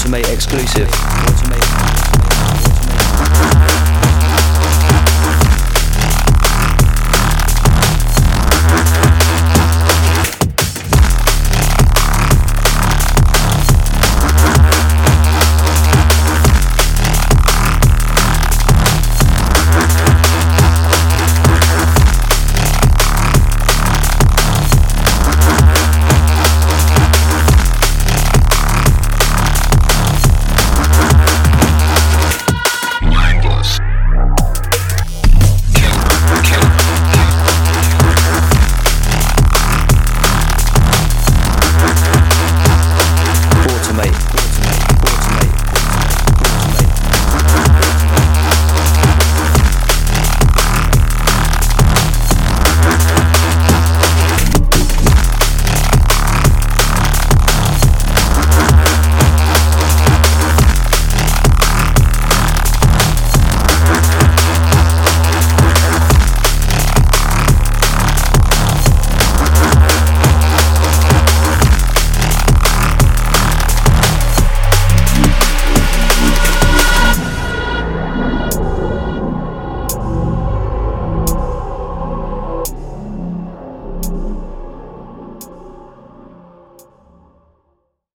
Automate exclusive. Automate.